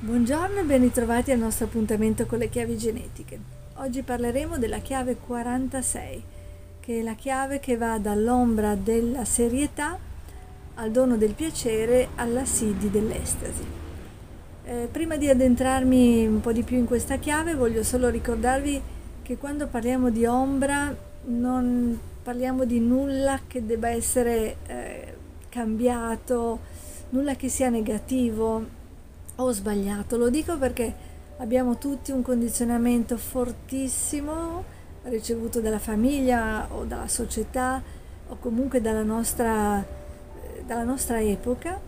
Buongiorno e ben ritrovati al nostro appuntamento con le chiavi genetiche. Oggi parleremo della chiave 46, che è la chiave che va dall'ombra della serietà al dono del piacere alla sidi dell'estasi. Eh, prima di addentrarmi un po' di più in questa chiave voglio solo ricordarvi che quando parliamo di ombra non parliamo di nulla che debba essere eh, cambiato, nulla che sia negativo, ho sbagliato, lo dico perché abbiamo tutti un condizionamento fortissimo ricevuto dalla famiglia o dalla società o comunque dalla nostra, dalla nostra epoca,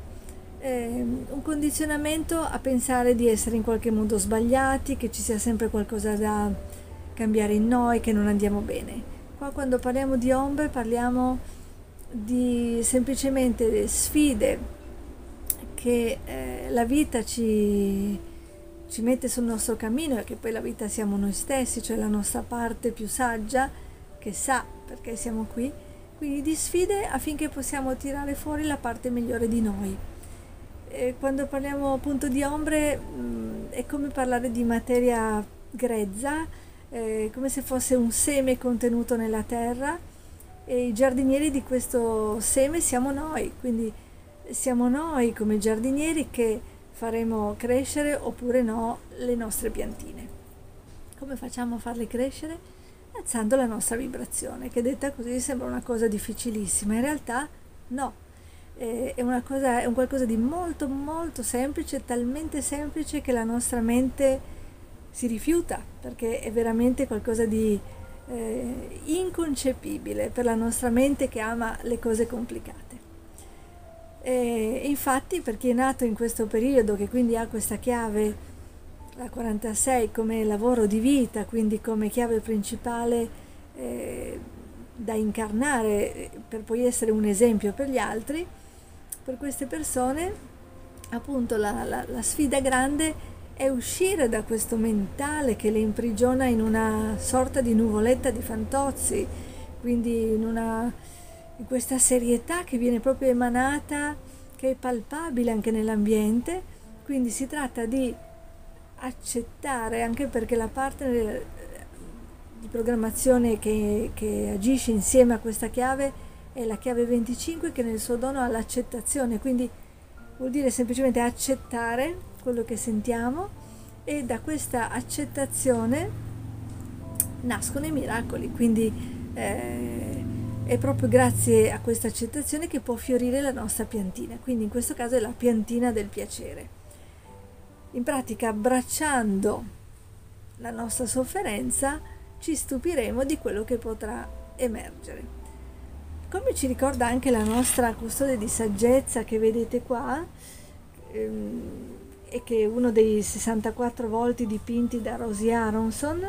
eh, un condizionamento a pensare di essere in qualche modo sbagliati, che ci sia sempre qualcosa da cambiare in noi, che non andiamo bene. Qua quando parliamo di ombre parliamo di semplicemente sfide che eh, la vita ci, ci mette sul nostro cammino e che poi la vita siamo noi stessi, cioè la nostra parte più saggia che sa perché siamo qui, quindi di sfide affinché possiamo tirare fuori la parte migliore di noi. E quando parliamo appunto di ombre mh, mm, è come parlare di materia grezza, eh, come se fosse un seme contenuto nella terra e i giardinieri di questo seme siamo noi, quindi siamo noi come giardinieri che faremo crescere oppure no le nostre piantine. Come facciamo a farle crescere? Alzando la nostra vibrazione, che detta così sembra una cosa difficilissima, in realtà no, è, una cosa, è un qualcosa di molto molto semplice, talmente semplice che la nostra mente si rifiuta, perché è veramente qualcosa di eh, inconcepibile per la nostra mente che ama le cose complicate. E infatti per chi è nato in questo periodo, che quindi ha questa chiave, la 46, come lavoro di vita, quindi come chiave principale eh, da incarnare per poi essere un esempio per gli altri, per queste persone appunto la, la, la sfida grande è uscire da questo mentale che le imprigiona in una sorta di nuvoletta di fantozzi, quindi in una in questa serietà che viene proprio emanata, che è palpabile anche nell'ambiente, quindi si tratta di accettare, anche perché la parte di programmazione che, che agisce insieme a questa chiave è la chiave 25 che nel suo dono ha l'accettazione, quindi vuol dire semplicemente accettare quello che sentiamo e da questa accettazione nascono i miracoli, quindi eh, è proprio grazie a questa accettazione che può fiorire la nostra piantina, quindi in questo caso è la piantina del piacere. In pratica, abbracciando la nostra sofferenza, ci stupiremo di quello che potrà emergere. Come ci ricorda anche la nostra custode di saggezza che vedete qua, ehm, e che è uno dei 64 volti dipinti da Rosie Aronson,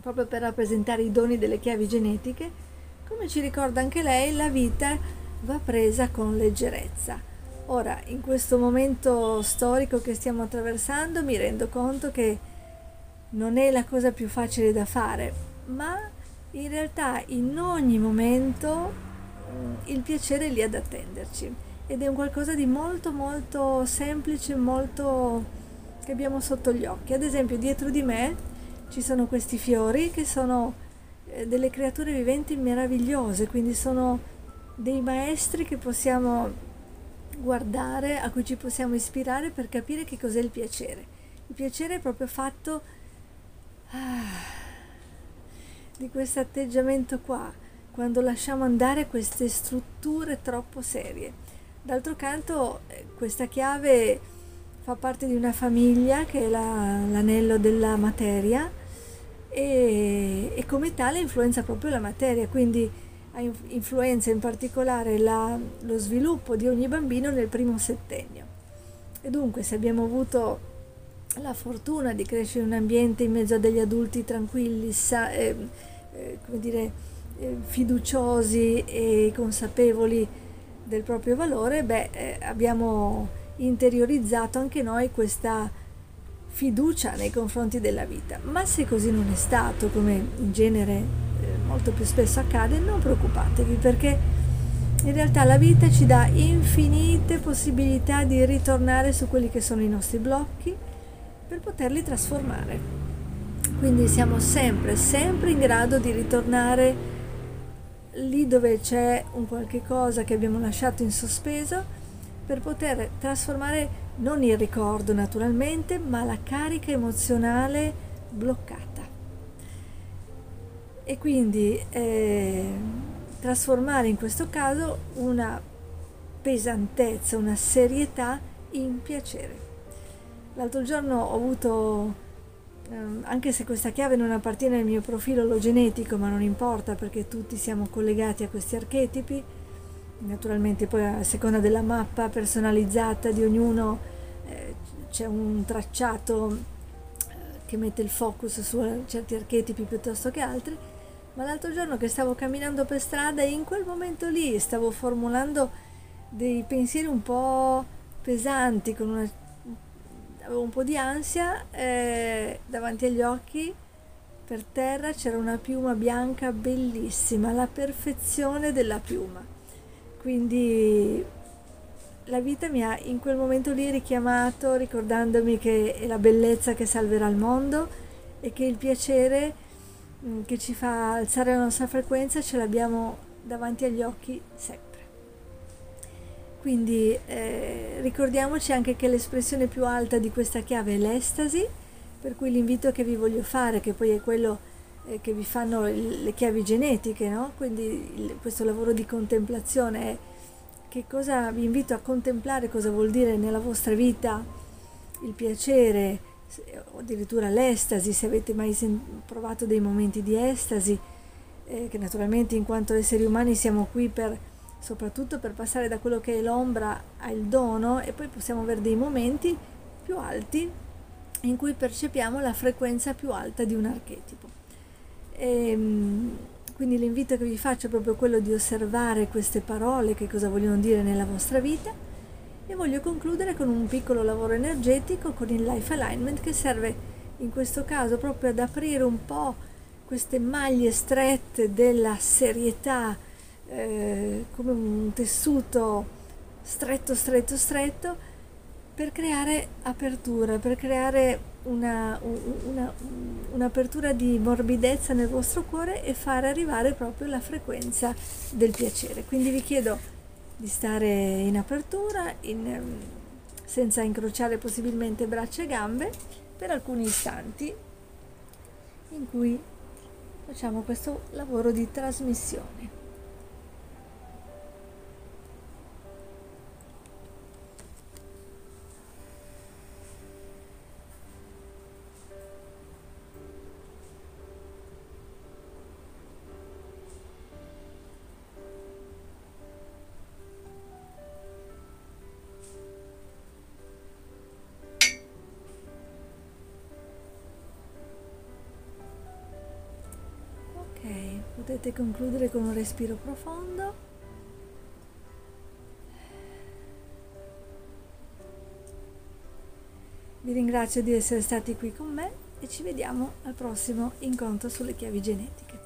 proprio per rappresentare i doni delle chiavi genetiche, come ci ricorda anche lei, la vita va presa con leggerezza. Ora, in questo momento storico che stiamo attraversando, mi rendo conto che non è la cosa più facile da fare, ma in realtà in ogni momento il piacere è lì ad attenderci ed è un qualcosa di molto molto semplice, molto che abbiamo sotto gli occhi. Ad esempio, dietro di me ci sono questi fiori che sono delle creature viventi meravigliose, quindi sono dei maestri che possiamo guardare, a cui ci possiamo ispirare per capire che cos'è il piacere. Il piacere è proprio fatto ah, di questo atteggiamento qua, quando lasciamo andare queste strutture troppo serie. D'altro canto, eh, questa chiave fa parte di una famiglia che è la, l'anello della materia e, e come tale influenza proprio la materia, quindi influenza in particolare la, lo sviluppo di ogni bambino nel primo settennio. E dunque se abbiamo avuto la fortuna di crescere in un ambiente in mezzo a degli adulti tranquilli, sa, eh, eh, come dire, eh, fiduciosi e consapevoli del proprio valore, beh, eh, abbiamo interiorizzato anche noi questa fiducia nei confronti della vita. Ma se così non è stato, come in genere eh, molto più spesso accade, non preoccupatevi perché in realtà la vita ci dà infinite possibilità di ritornare su quelli che sono i nostri blocchi per poterli trasformare. Quindi siamo sempre, sempre in grado di ritornare lì dove c'è un qualche cosa che abbiamo lasciato in sospeso per poter trasformare non il ricordo naturalmente, ma la carica emozionale bloccata. E quindi eh, trasformare in questo caso una pesantezza, una serietà in piacere. L'altro giorno ho avuto, ehm, anche se questa chiave non appartiene al mio profilo genetico, ma non importa perché tutti siamo collegati a questi archetipi, naturalmente poi a seconda della mappa personalizzata di ognuno eh, c'è un tracciato eh, che mette il focus su certi archetipi piuttosto che altri, ma l'altro giorno che stavo camminando per strada in quel momento lì stavo formulando dei pensieri un po' pesanti, una, avevo un po' di ansia, eh, davanti agli occhi per terra c'era una piuma bianca bellissima, la perfezione della piuma. Quindi la vita mi ha in quel momento lì richiamato ricordandomi che è la bellezza che salverà il mondo e che il piacere Mm, che ci fa alzare la nostra frequenza ce l'abbiamo davanti agli occhi sempre. Quindi eh, ricordiamoci anche che l'espressione più alta di questa chiave è l'estasi, per cui l'invito che vi voglio fare, che poi è quello che vi fanno le chiavi genetiche, no? quindi questo lavoro di contemplazione che cosa vi invito a contemplare, cosa vuol dire nella vostra vita il piacere, o addirittura l'estasi, se avete mai provato dei momenti di estasi, eh, che naturalmente in quanto esseri umani siamo qui per, soprattutto per passare da quello che è l'ombra al dono e poi possiamo avere dei momenti più alti in cui percepiamo la frequenza più alta di un archetipo. E, ehm, quindi l'invito che vi faccio è proprio quello di osservare queste parole, che cosa vogliono dire nella vostra vita. E voglio concludere con un piccolo lavoro energetico con il Life Alignment che serve in questo caso proprio ad aprire un po' queste maglie strette della serietà eh, come un tessuto stretto, stretto, stretto per creare apertura, per creare una, una, un'apertura di morbidezza nel vostro cuore e fare arrivare proprio la frequenza del piacere. Quindi vi chiedo di stare in apertura in, senza incrociare possibilmente braccia e gambe per alcuni istanti in cui facciamo questo lavoro di trasmissione. Potete concludere con un respiro profondo. Vi ringrazio di essere stati qui con me e ci vediamo al prossimo incontro sulle chiavi genetiche.